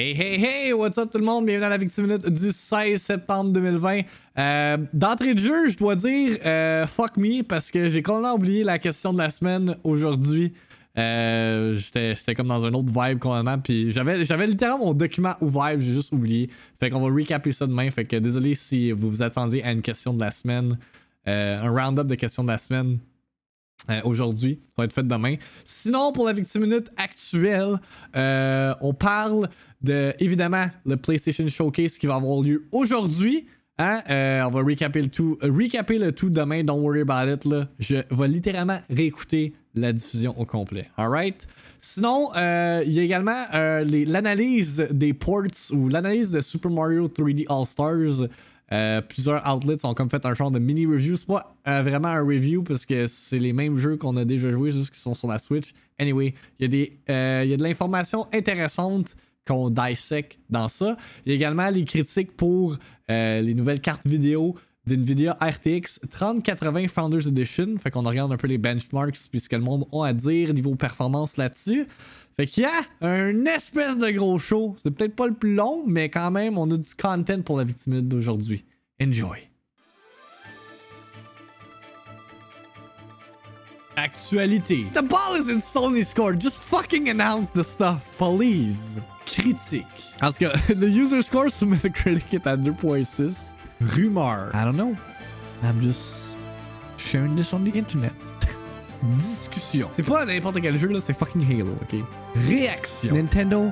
Hey, hey, hey, what's up tout le monde? Bienvenue dans la Victime Minute du 16 septembre 2020. Euh, D'entrée de jeu, je dois dire euh, fuck me parce que j'ai complètement oublié la question de la semaine aujourd'hui. Euh, J'étais comme dans un autre vibe complètement. Puis j'avais littéralement mon document ouvert, j'ai juste oublié. Fait qu'on va recaper ça demain. Fait que désolé si vous vous attendiez à une question de la semaine. Un round-up de questions de la semaine. Euh, aujourd'hui. Ça va être fait demain. Sinon, pour la victime minute actuelle, euh, on parle de, évidemment, le PlayStation Showcase qui va avoir lieu aujourd'hui. Hein? Euh, on va recaper le tout, le tout demain. Don't worry about it. Là. Je vais littéralement réécouter la diffusion au complet. Alright? Sinon, il y a également l'analyse des ports ou l'analyse de Super Mario 3D All Stars. Euh, plusieurs outlets ont comme fait un genre de mini review. C'est pas euh, vraiment un review parce que c'est les mêmes jeux qu'on a déjà joués, juste qui sont sur la Switch. Anyway, il y, euh, y, a de l'information intéressante qu'on dissect dans ça. Il y a également les critiques pour les nouvelles cartes vidéo d'NVIDIA RTX 3080 Founders Edition. Fait qu'on regarde un peu les benchmarks puis ce que le monde a à dire niveau performance là-dessus. Fait qu'il y a un espèce de gros show. C'est peut-être pas le plus long, mais quand même, on a du content pour la victime d'aujourd'hui. Enjoy. Actualité. The ball is in Sony's court. Just fucking announce the stuff, please. Critique. En tout cas, the user score sur Metacritic est à 2.6. Rumeur. I don't know. I'm just sharing this on the internet discussion. C'est pas n'importe quel jeu, là, c'est fucking Halo, ok? Réaction. Nintendo,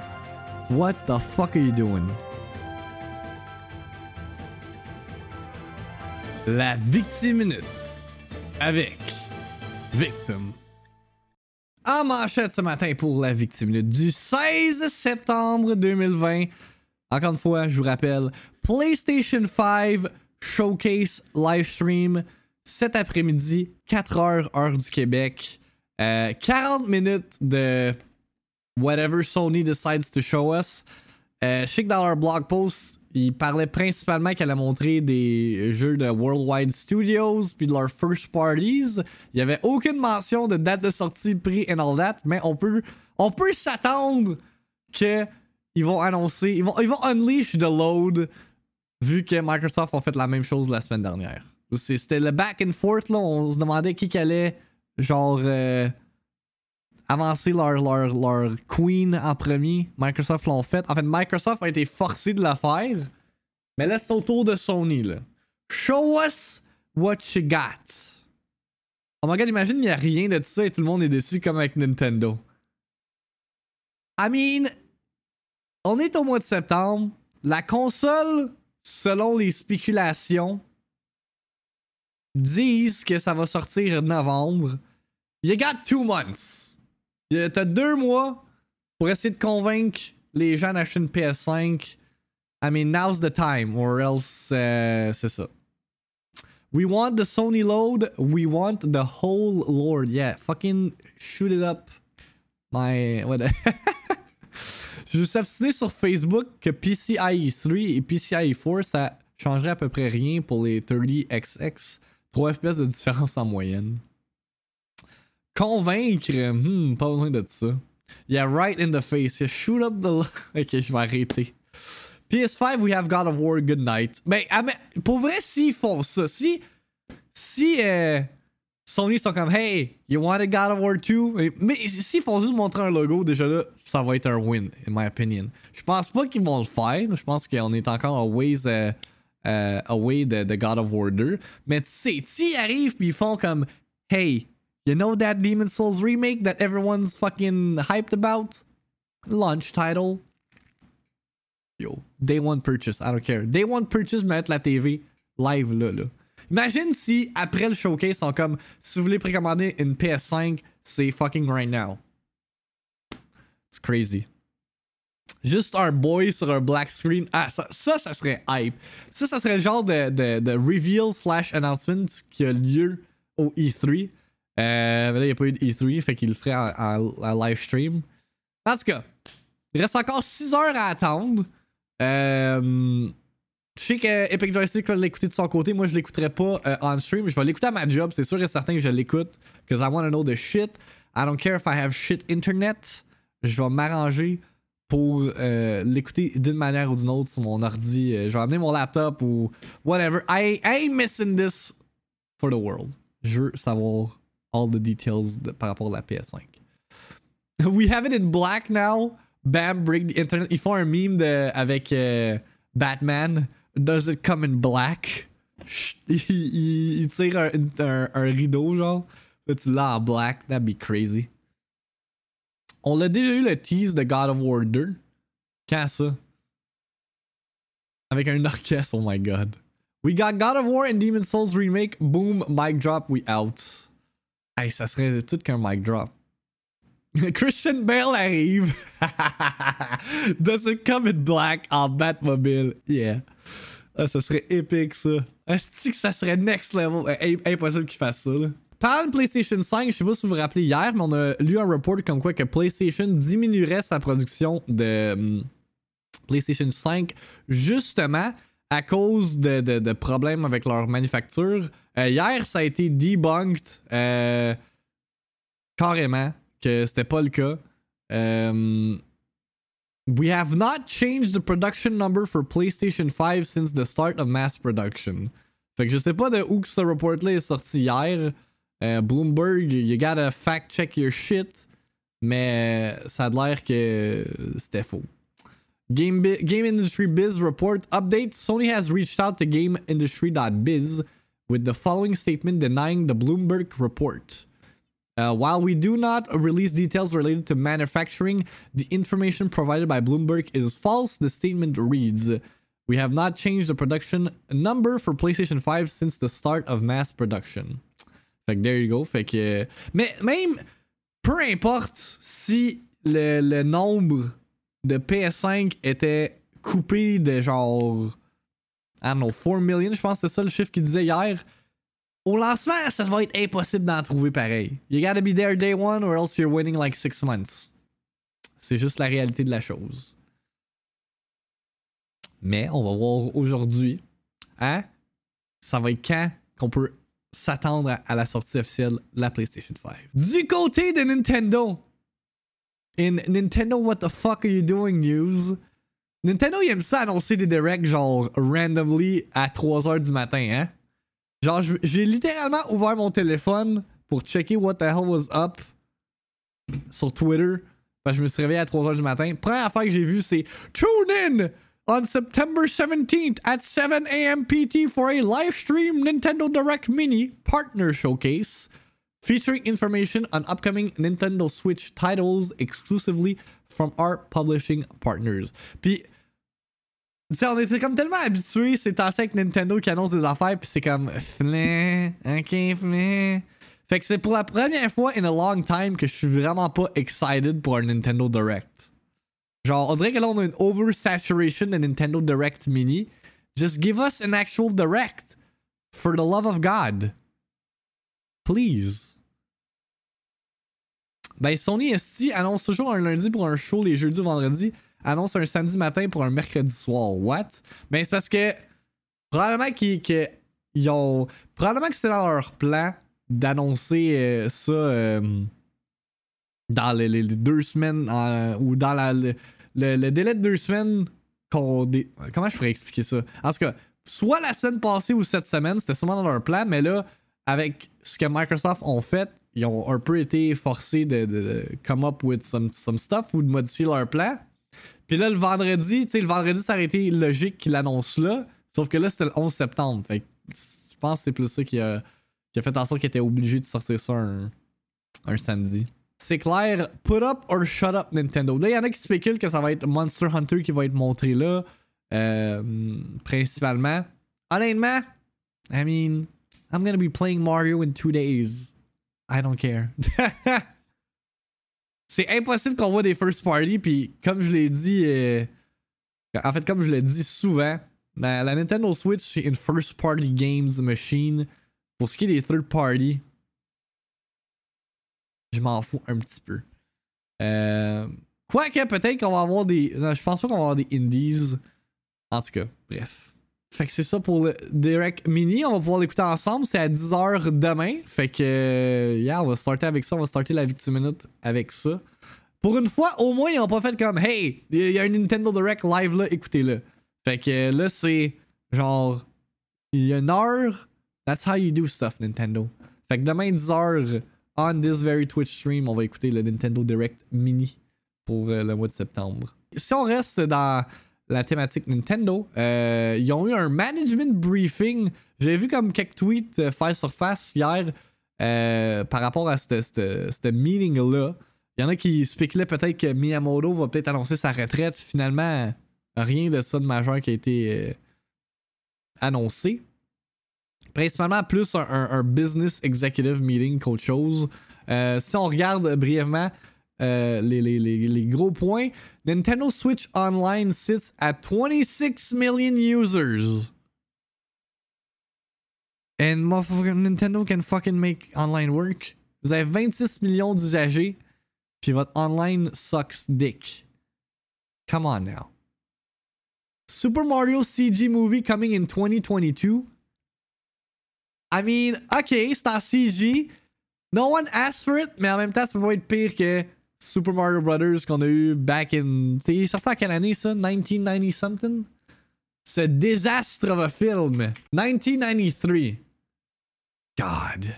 what the fuck are you doing? La Victime Minute. Avec Victim. En manchette ce matin pour la Victime Minute du 16 septembre 2020. Encore une fois, je vous rappelle, PlayStation 5 Showcase Livestream cet après-midi, 4 heures, heure du Québec. 40 euh, minutes de whatever Sony decides to show us. Euh, je sais que dans leur blog post, ils parlaient principalement qu'elle a montré des jeux de Worldwide Studios puis de leurs first parties. Il n'y avait aucune mention de date de sortie, prix and all that, mais on peut, on peut s'attendre que ils vont annoncer, ils vont, ils vont unleash the load vu que Microsoft a fait la même chose la semaine dernière. C'était le back and forth, là. On se demandait qui allait, genre, euh, avancer leur, leur, leur queen en premier. Microsoft l'ont fait. En fait, Microsoft a été forcé de la faire. Mais là, c'est au tour de Sony, là. Show us what you got. Oh my god, imagine, il n'y a rien de ça et tout le monde est déçu comme avec Nintendo. I mean, on est au mois de septembre. La console, selon les spéculations, disent que ça va sortir novembre. You got two months. T'as deux mois pour essayer de convaincre les gens d'acheter une PS5. I mean, now's the time, or else, euh, c'est ça. We want the Sony load. We want the whole Lord. Yeah, fucking shoot it up. My. What? Je suis obstiné sur Facebook que PCIe 3 et PCIe 4, ça changerait à peu près rien pour les 30XX. 3 FPS de différence en moyenne. Convaincre, hmm, pas besoin de ça. Yeah, right in the face. Yeah, shoot up the. ok, je vais arrêter. PS5, we have God of War, good night. Mais, ah, pour vrai, s'ils font ça, si. Si euh, Sony sont comme, hey, you want a God of War 2? Mais, s'ils font juste montrer un logo, déjà là, ça va être un win, in my opinion. Je pense pas qu'ils vont le faire. Je pense qu'on est encore à ways. Euh, uh, away de, de, God of War 2. Mais tu sais, s'ils arrivent puis ils font comme Hey, you know that Demon Souls remake that everyone's fucking hyped about? Launch title. Yo, day one purchase, I don't care. Day one purchase, mettre la TV live là, là. Imagine si après le showcase, sont comme si vous voulez précommander une PS5, c'est fucking right now. It's crazy. Juste un boy sur un black screen. Ah, ça, ça, serait hype. Ça, ça serait le genre de, de, de reveal slash announcement qui a lieu au E3. Euh, mais là, il n'y a pas eu de E3, fait qu'il le ferait en, live stream. En tout cas, il reste encore 6 heures à attendre. Euh, je sais que Epic Joystick va l'écouter de son côté. Moi, je l'écouterai pas euh, on stream. Je vais l'écouter à ma job. C'est sûr et certain que je l'écoute. Because I want to know the shit. I don't care if I have shit internet. Je vais m'arranger pour euh, l'écouter d'une manière ou d'une autre sur mon ordi. Euh, je vais amener mon laptop ou whatever. I, I ain't missing this for the world. Je veux savoir all the details de, par rapport à la PS5. We have it in black now. Bam, break the internet. Ils font un meme avec euh, Batman. Does it come in black? Il, il, tire un, rideau, genre. Là, tu black. That'd be crazy. On l'a déjà eu le tease de God of War 2. Quand ça? Avec un orchestre, oh my god. We got God of War and Demon Souls remake. Boom, mic drop, we out. Hey, ça serait tout qu'un mic drop. Christian Bale arrive. Does it come in black? En Batmobile? Yeah. Ah, ça serait épique ça. Ça serait next level? Impossible qu'il fasse ça là. Parlant de PlayStation 5, je sais pas si vous vous rappelez hier, mais on a lu un report comme quoi que PlayStation diminuerait sa production de um, PlayStation 5 justement à cause de, de, problèmes avec leur manufacture. Euh, hier, ça a été debunked euh, carrément que c'était pas le cas. Um, we have not changed the production number for PlayStation 5 since the start of mass production. Fait que je sais pas de où que ce report-là est sorti hier. Euh, Bloomberg, you gotta fact check your shit. Mais ça a l'air que c'était faux. Game, Game Industry Biz report update Sony has reached out to GameIndustry.biz with the following statement denying the Bloomberg report. Uh, while we do not release details related to manufacturing, the information provided by Bloomberg is false. The statement reads We have not changed the production number for PlayStation 5 since the start of mass production. Fait que there you go. Fait que. Mais même, peu importe si le, nombre de PS5 était coupé de genre. I don't know, 4 million, je pense que c'est ça le chiffre qu'il disait hier. Au lancement, ça va être impossible d'en trouver pareil. You gotta be there day one or else you're waiting like 6 months. C'est juste la réalité de la chose. Mais on va voir aujourd'hui. Hein? Ça va être quand qu'on peut s'attendre à, la sortie officielle de la PlayStation 5. Du côté de Nintendo, in Nintendo What the fuck are you doing news, Nintendo il aime ça annoncer des directs genre randomly à 3h du matin, hein? Genre, j'ai littéralement ouvert mon téléphone pour checker what the hell was up sur Twitter. Je me suis réveillé à 3h du matin. Première affaire que j'ai vue, c'est Tune in! On September 17th at 7 a.m. PT for a live stream Nintendo Direct Mini partner showcase featuring information on upcoming Nintendo Switch titles exclusively from our publishing partners. Puis, on était comme tellement habitués c'est temps avec Nintendo qui annonce des affaires, puis c'est comme flin, ok, flin. Fait que c'est pour la première fois in a long time que je suis vraiment pas excited pour un Nintendo Direct. Genre, on dirait que là, on a une oversaturation de Nintendo Direct Mini. Just give us an actual Direct. For the love of God. Please. Ben, Sony ST annonce toujours un lundi pour un show les jeudis vendredi. Annonce un samedi matin pour un mercredi soir. What? Ben, c'est parce que probablement qu'ils ont. Probablement que c'était dans leur plan d'annoncer euh, ça euh, dans les, deux semaines euh, ou dans la, délai de deux semaines qu'on. Comment je pourrais expliquer ça? En tout cas, soit la semaine passée ou cette semaine, c'était sûrement dans leur plan, mais là, avec ce que Microsoft ont fait, ils ont un peu été forcés de, come up with some, some stuff ou de modifier leur plan. Puis là, le vendredi, tu sais, le vendredi, ça aurait été logique qu'ils l'annoncent là. Sauf que là, c'était le 11 septembre. Fait je pense que c'est plus ça qui a, qui a fait en sorte qu'ils étaient obligés de sortir ça un, un samedi c'est clair, put up or shut up Nintendo. Là, il y en a qui spéculent que ça va être Monster Hunter qui va être montré là, euh, principalement. Honnêtement, I mean, I'm gonna be playing Mario in two days. I don't care. c'est impossible qu'on voit des first party, puis comme je l'ai dit, euh, en fait, comme je l'ai dit souvent, la, la Nintendo Switch, c'est une first party games machine. Pour ce qui est des third party, je m'en fous un petit peu. Euh, Quoique, peut-être qu'on va avoir des. Non, je pense pas qu'on va avoir des indies. En tout cas, bref. Fait que c'est ça pour le Direct Mini. On va pouvoir l'écouter ensemble. C'est à 10h demain. Fait que, yeah, on va starter avec ça. On va starter la Victim Minute avec ça. Pour une fois, au moins, ils ont pas fait comme Hey, il y a un Nintendo Direct live là, écoutez-le. Fait que là, c'est genre. Il y a une heure. That's how you do stuff, Nintendo. Fait que demain, 10h, on this very Twitch stream, on va écouter le Nintendo Direct Mini pour euh, le mois de septembre. Si on reste dans la thématique Nintendo, euh, ils ont eu un management briefing. J'ai vu comme quelques tweets euh, face sur face hier par rapport à ce meeting-là. Il y en a qui spéculaient peut-être que Miyamoto va peut-être annoncer sa retraite. Finalement, rien de ça de majeur qui a été annoncé. Principalement plus un, business executive meeting qu'autre chose. si on regarde brièvement, euh, les, gros points. Nintendo Switch Online sits at 26 million users. And Nintendo can fucking make online work. Vous avez 26 millions d'usagers, puis votre online sucks dick. Come on now. Super Mario CG movie coming in 2022. I mean, ok, c'est en CG. No one asked for it, mais en même temps, ça peut pas être pire que Super Mario Brothers qu'on a eu back in. C'est sorti quelle année ça? 1990 something? Ce désastre of a film. 1993. God.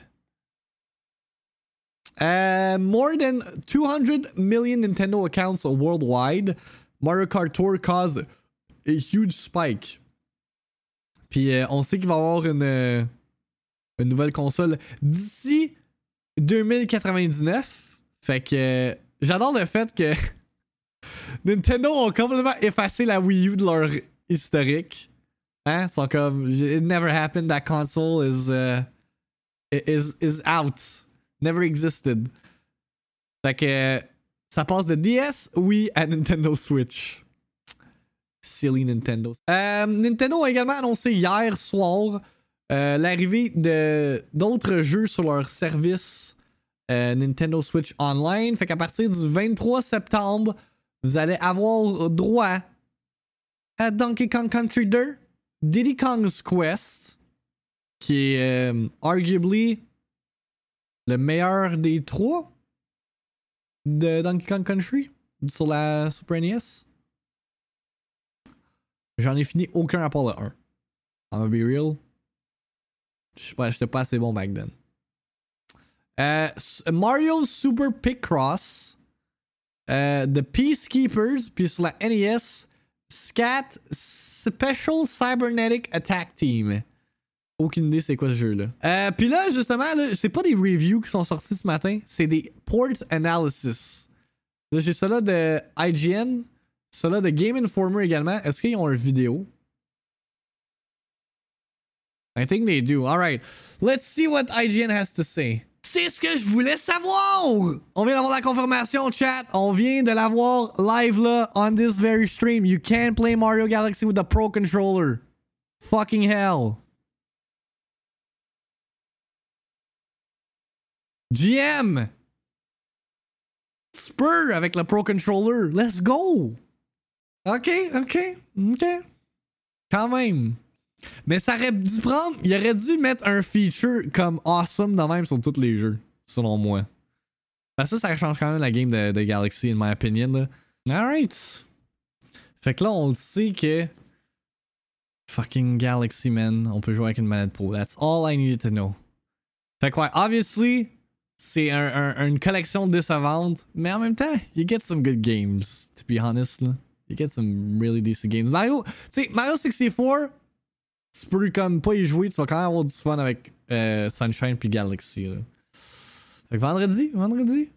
Uh, more than 200 million Nintendo accounts worldwide. Mario Kart Tour caused a huge spike. Puis euh, on sait qu'il va y avoir une, euh, une nouvelle console d'ici 2099. Fait que J'adore le fait que Nintendo ont complètement effacé la Wii U de leur historique. Hein? Ils sont comme It never happened, that console is, uh, is, is out. Never existed. Fait que ça passe de DS, Wii à Nintendo Switch. Silly Nintendo. Euh, Nintendo a également annoncé hier soir euh, l'arrivée de d'autres jeux sur leur service euh, Nintendo Switch Online. Fait qu'à partir du 23 septembre, vous allez avoir droit à Donkey Kong Country 2, Diddy Kong's Quest, qui est euh, arguably le meilleur des trois de Donkey Kong Country sur la Super NES. J'en ai fini aucun à part le 1. I'm gonna be real. J'étais pas assez bon back then. Uh, Mario Super Picross, uh, The Peacekeepers, puis sur la NES, Scat Special Cybernetic Attack Team. Aucune idée c'est quoi ce jeu-là. Euh, puis là, justement, là, c'est pas des reviews qui sont sortis ce matin, c'est des port analysis. Là, j'ai cela de IGN, cela de Game Informer également. Est-ce qu'ils ont une vidéo? I think they do. Alright. Let's see what IGN has to say. C'est ce que je voulais savoir! On vient d'avoir la confirmation, chat. On vient de l'avoir live là, on this very stream. You can't play Mario Galaxy with a Pro Controller. Fucking hell. GM! Spur avec le Pro Controller. Let's go! Ok, ok, ok. Quand même. Mais ça aurait dû prendre. Il aurait dû mettre un feature comme awesome de même sur tous les jeux, selon moi. Parce que ça, ça change quand même la game de, Galaxy, in my opinion. Là. Alright. Fait que là, on le sait que. Fucking Galaxy, man. On peut jouer avec une manette pro. That's all I needed to know. Fait que ouais, obviously, c'est un, une collection décevante. Mais en même temps, you get some good games, to be honest. Là. You get some really decent games. Mario, tu sais, Mario 64, tu peux comme pas y jouer, tu vas quand même avoir du fun avec euh, Sunshine puis Galaxy. Fait que vendredi, vendredi,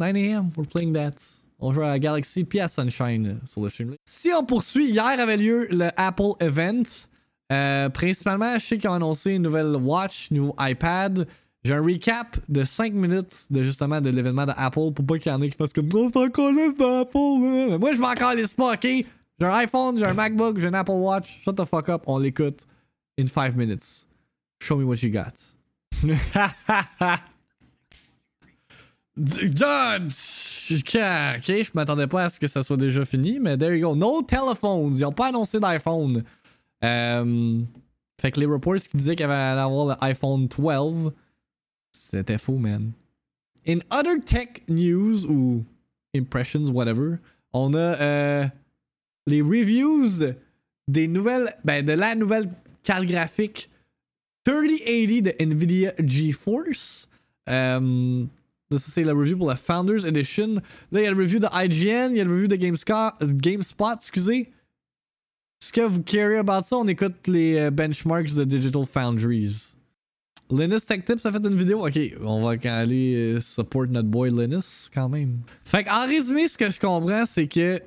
9am, we're playing that. On joue à Galaxy puis à Sunshine euh, sur le stream. Si on poursuit, hier avait lieu le Apple Event. Euh, principalement, je sais qu'ils ont annoncé une nouvelle Watch, nouveau iPad. J'ai un recap de 5 minutes de justement de l'événement d'Apple pour pas qu'il y en ait qui fassent comme Non, c'est encore d'Apple. Moi, je m'en calisse pas, ok? J'ai un iPhone, j'ai un MacBook, j'ai un Apple Watch. Shut the fuck up, on l'écoute in five minutes. Show me what you got. God! Ok, je m'attendais pas à ce que ça soit déjà fini, mais there you go. No telephones. Ils ont pas annoncé d'iPhone. Euh, fait que les reports qui disaient qu'il y avait avoir l'iPhone 12, c'était faux, man. In other tech news ou impressions, whatever. On a euh, les reviews des nouvelles, ben, de la nouvelle carte graphique 3080 de Nvidia GeForce. Euh, ça, c'est la review pour la Founders Edition. Là, il y a le review de IGN, il y a le review de GameSpot, excusez. Ce que vous carry about ça, on écoute les euh, benchmarks de Digital Foundries. Linus Tech Tips a fait une vidéo. Ok, on va aller euh, support notre boy Linus quand même. Fait en résumé, ce que je comprends, c'est que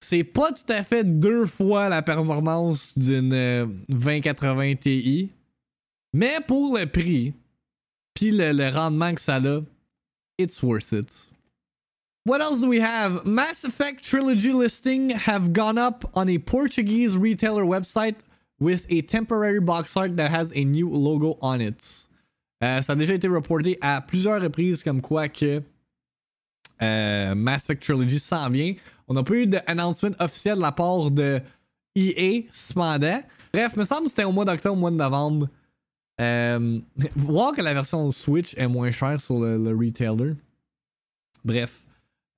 c'est pas tout à fait deux fois la performance d'une 2080 euh, Ti. Mais pour le prix, puis le, rendement que ça a, it's worth it. What else do we have? Mass Effect Trilogy listing have gone up on a Portuguese retailer website with a temporary box art that has a new logo on it. Euh, ça a déjà été reporté à plusieurs reprises comme quoi que euh, Mass Effect Trilogy s'en vient. On n'a pas eu d'announcement officiel de la part de EA cependant. Bref, me semble que c'était au mois d'octobre, au mois de novembre. Euh, voir que la version Switch est moins chère sur le, retailer. Bref.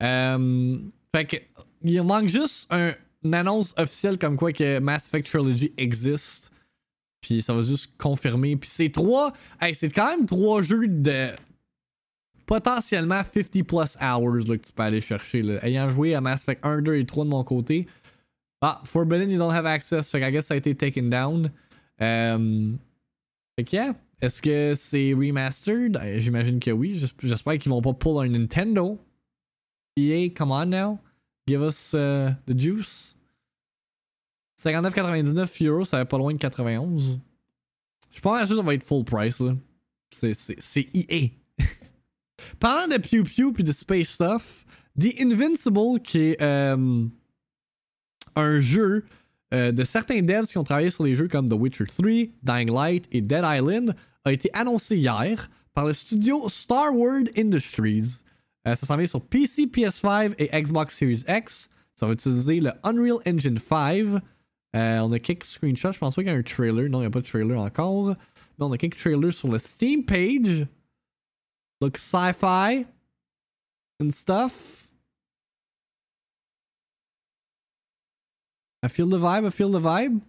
Euh, fait que, il manque juste un, une annonce officielle comme quoi que Mass Effect Trilogy existe. Puis ça va juste confirmer. Puis c'est trois. Hey, c'est quand même trois jeux de potentiellement 50 plus hours que tu peux aller chercher. Ayant joué à Mass Effect 1, 2 et 3 de mon côté. Ah, Forbidden, you don't have access. Fait I guess ça a été taken down. Um, fait que yeah. Est-ce que c'est remastered? J'imagine que oui. J'espère qu'ils vont pas pull un Nintendo. EA, come on now. Give us uh, the juice. 59,99 euros, ça va pas loin de 91. Je pense que ça va être full price. C'est EA. Parlant de Pew Pew puis de Space Stuff, The Invincible, qui est euh, un jeu euh, de certains devs qui ont travaillé sur les jeux comme The Witcher 3, Dying Light et Dead Island, a été annoncé hier par le studio Starward Industries. Euh, ça s'en vient sur PC, PS5 et Xbox Series X. Ça va utiliser le Unreal Engine 5. Euh, on a quelques screenshots. Je pense pas qu'il y a un trailer. Non, il n'y a pas de trailer encore. Mais on a quelques trailers sur le Steam page. Look sci-fi and stuff. I feel the vibe. I feel the vibe.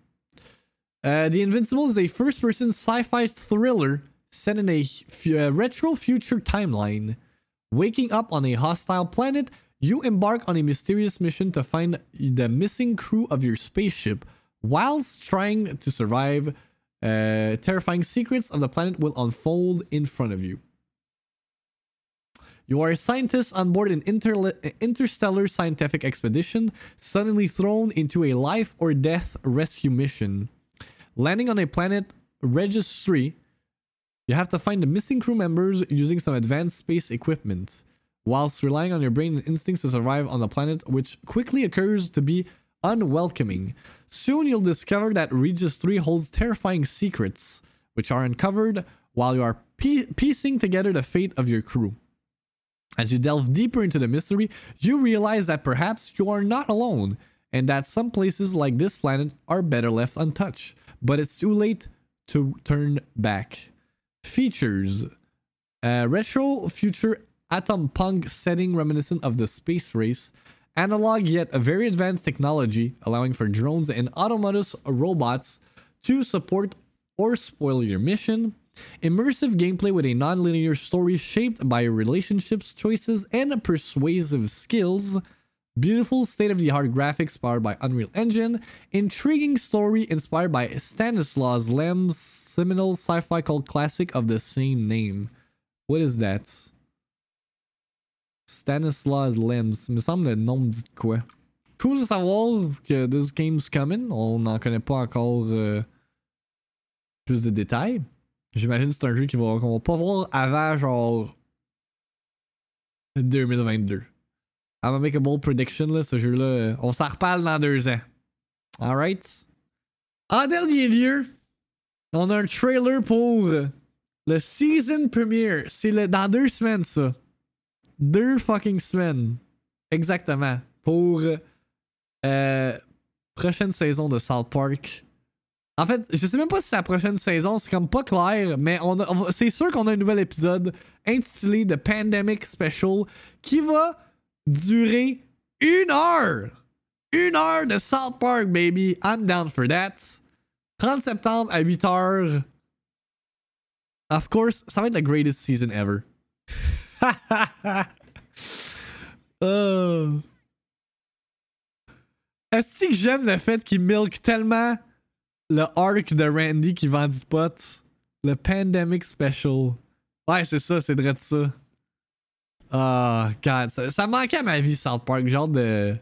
Uh, the Invincible is a first person sci fi thriller set in a uh, retro future timeline. Waking up on a hostile planet, you embark on a mysterious mission to find the missing crew of your spaceship. Whilst trying to survive, uh, terrifying secrets of the planet will unfold in front of you. You are a scientist on board an inter- interstellar scientific expedition, suddenly thrown into a life or death rescue mission. Landing on a planet Registry you have to find the missing crew members using some advanced space equipment, whilst relying on your brain and instincts to survive on the planet, which quickly occurs to be unwelcoming. Soon you'll discover that Regis 3 holds terrifying secrets, which are uncovered while you are piecing together the fate of your crew. As you delve deeper into the mystery, you realize that perhaps you are not alone, and that some places like this planet are better left untouched. But it's too late to turn back. Features retro future atom punk setting reminiscent of the space race, analog yet a very advanced technology allowing for drones and autonomous robots to support or spoil your mission, immersive gameplay with a non-linear story shaped by relationships, choices, and persuasive skills Beautiful state of the art graphics powered by Unreal Engine. Intriguing story inspired by Stanislaus Lem's seminal sci fi classic of the same name. What is that? Stanislaus Lems. Me semble le nom dit quoi. Cool de savoir que this game's coming. On n'en connaît pas encore euh, plus de détails. J'imagine que c'est un jeu qu'on va, va pas voir avant genre 2022. I'm gonna make a bold prediction, là, ce jeu-là. Euh, on s'en reparle dans deux ans. Alright? En dernier lieu, on a un trailer pour le season premiere. C'est le, dans deux semaines, ça. Deux fucking semaines. Exactement. Pour euh, prochaine saison de South Park. En fait, je sais même pas si c'est la prochaine saison, c'est comme pas clair, mais c'est sûr qu'on a un nouvel épisode intitulé The Pandemic Special qui va durer une heure. Une heure de South Park, baby. I'm down for that. 30 septembre à 8 heures. Of course, ça va être the greatest season ever. oh. Est-ce que j'aime le fait qu'il milk tellement le arc de Randy qui vend du pot? Le Pandemic Special. Ouais, c'est ça, c'est de ça. Ah, oh, God. Ça, ça, manquait à ma vie, South Park. Genre de.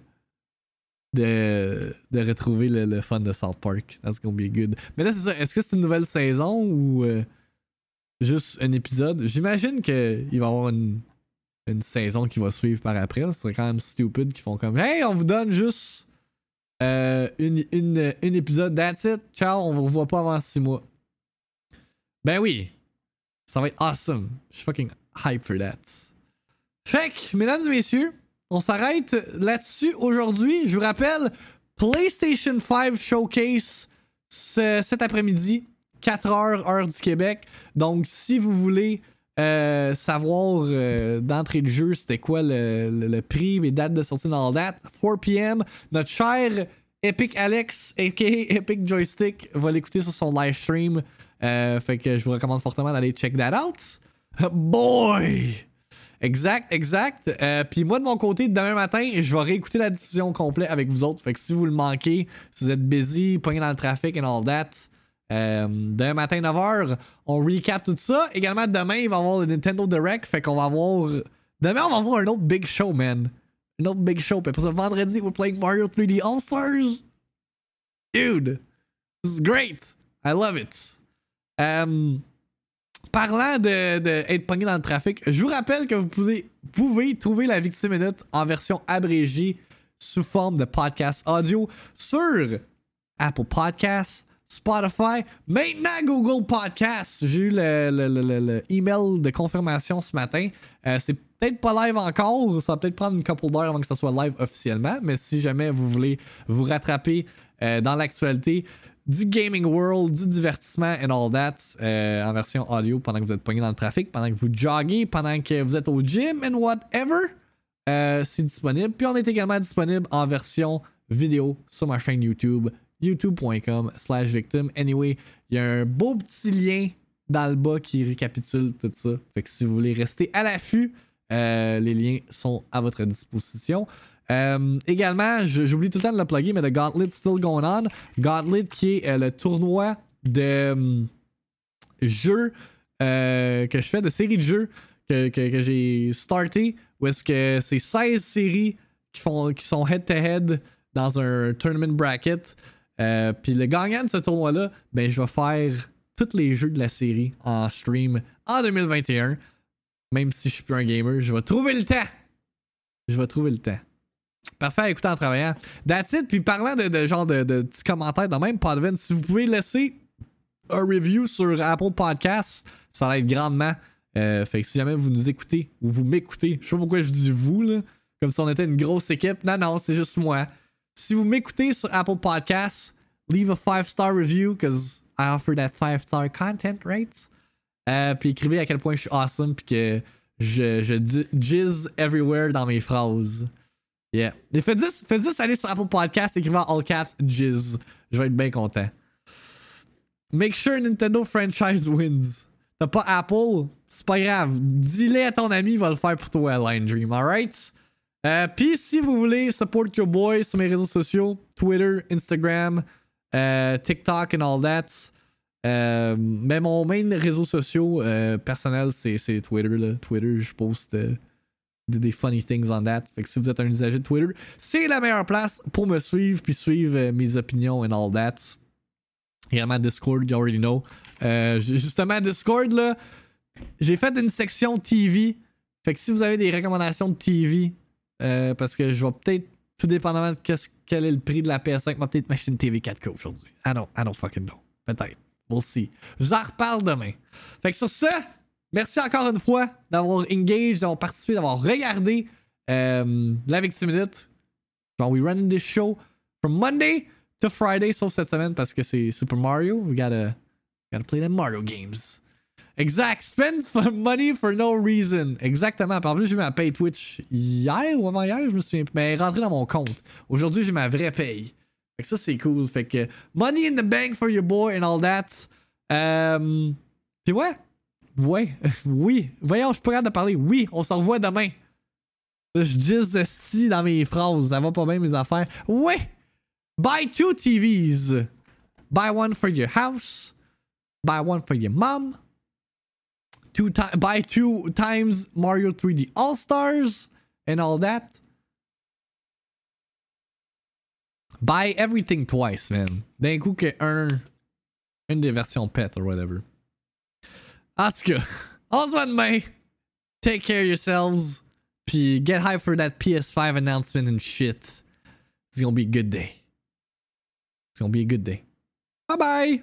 De, de retrouver le, le, fun de South Park. That's gonna be good. Mais là, c'est ça. Est-ce que c'est une nouvelle saison ou euh, juste un épisode? J'imagine qu'il va y avoir une, une saison qui va suivre par après. Ce serait quand même stupid qu'ils font comme Hey, on vous donne juste euh, une, une, une épisode. That's it. Ciao, on vous revoit pas avant 6 mois. Ben oui. Ça va être awesome. Je suis fucking hype for that. Fait mesdames et messieurs, on s'arrête là-dessus aujourd'hui. Je vous rappelle, PlayStation 5 Showcase cet après-midi, 4h, heure du Québec. Donc, si vous voulez euh, savoir euh, d'entrée de jeu c'était quoi le, le, prix, les dates de sortie dans date, 4 p.m., notre cher Epic Alex, aka Epic Joystick, va l'écouter sur son live stream. Euh, fait que je vous recommande fortement d'aller check that out. Boy! Exact, exact. Puis moi, de mon côté, demain matin, je vais réécouter la diffusion complète avec vous autres. Fait que si vous le manquez, si vous êtes busy, pogné dans le trafic and all that, euh, demain matin, 9h, on recap tout ça. Également, demain, il va y avoir le Nintendo Direct. Fait qu'on va avoir. Demain, on va avoir un autre big show, man. Un autre big show. Puis après ça, vendredi, we're playing Mario 3D All-Stars. Dude, this is great. I love it. Euh, parlant de, pogné dans le trafic, je vous rappelle que vous pouvez, pouvez trouver la Victime Minute en version abrégée sous forme de podcast audio sur Apple Podcasts, Spotify, maintenant Google Podcasts. J'ai eu le, le, email de confirmation ce matin. Euh, c'est peut-être pas live encore, ça va peut-être prendre une couple d'heures avant que ça soit live officiellement, mais si jamais vous voulez vous rattraper euh, dans l'actualité, du gaming world, du divertissement and all that euh, en version audio pendant que vous êtes pogné dans le trafic, pendant que vous joguez, pendant que vous êtes au gym and whatever. C'est disponible. Puis on est également disponible en version vidéo sur ma chaîne YouTube, youtube.com slash victim. Anyway, il y a un beau petit lien dans le bas qui récapitule tout ça. Fait que si vous voulez rester à l'affût, euh, les liens sont à votre disposition. Euh, également, j'oublie tout le temps de le plugger, mais The Gauntlet Still Going On. Gauntlet qui est euh, le tournoi de jeux que je fais, de séries de jeux que, j'ai starté, où est-ce que c'est 16 séries qui sont head-to-head dans un tournament bracket. Puis le gagnant de ce tournoi-là, ben je vais faire tous les jeux de la série en stream en 2021. Même si je suis plus un gamer, je vais trouver le temps. Je vais trouver le temps. Parfait à écouter en travaillant. That's it. Puis parlant de, genre de, petits commentaires dans même Podvin, si vous pouvez laisser un review sur Apple Podcasts, ça va être grandement. Euh, fait que si jamais vous nous écoutez ou vous m'écoutez, je sais pas pourquoi je dis vous, là, comme si on était une grosse équipe. Non, non, c'est juste moi. Si vous m'écoutez sur Apple Podcasts, leave a 5-star review, because I offer that 5-star content, right? Euh, puis écrivez à quel point je suis awesome, puis que je, je jizz everywhere dans mes phrases. Yeah. Et faites juste, aller sur Apple Podcast, écrivez en all caps Jizz. Je vais être bien content. Make sure Nintendo franchise wins. T'as pas Apple? C'est pas grave. Dis-le à ton ami, il va le faire pour toi, Line Dream, alright? Euh, Puis si vous voulez support your boy sur mes réseaux sociaux, Twitter, Instagram, euh, TikTok and all that. Euh, mais mon main réseau social euh, personnel, c'est Twitter. Là. Twitter, je poste des funny things on that. Fait que si vous êtes un usager de Twitter, c'est la meilleure place pour me suivre puis suivre mes opinions and all that. Également Discord, you already know. Justement, Discord, là, j'ai fait une section TV. Fait que si vous avez des recommandations de TV, euh, parce que je vais peut-être, tout dépendamment de quel est le prix de la PS5, je vais peut-être m'acheter une TV 4K aujourd'hui. I don't, I don't fucking know. Peut-être. We'll see. Je vous en reparle demain. Fait que sur ce, Merci encore une fois d'avoir engaged, d'avoir participé, d'avoir regardé euh, la Victime Minute. Genre, we running this show from Monday to Friday, sauf cette semaine parce que c'est Super Mario. We gotta, gotta play the Mario games. Exact. Spend money for no reason. Exactement. En plus, j'ai ma paye Twitch hier ou avant-hier, je me souviens. Mais rentrée dans mon compte. Aujourd'hui, j'ai ma vraie paye. Fait que ça, c'est cool. Fait que money in the bank for your boy and all that. Euh. Puis ouais. Ouais. oui. Voyons, je suis de parler. Oui, on se revoit demain. Je dis esti dans mes phrases. Ça va pas bien mes affaires. Ouais. Buy two TVs. Buy one for your house. Buy one for your mom. Two ti- buy two times Mario 3D All Stars and all that. Buy everything twice, man. D'un coup que un, une des versions pet or whatever. En tout cas, on se. Take care of yourselves. Puis get high for that PS5 announcement and shit. It's gonna be a good day. It's gonna be a good day. Bye bye.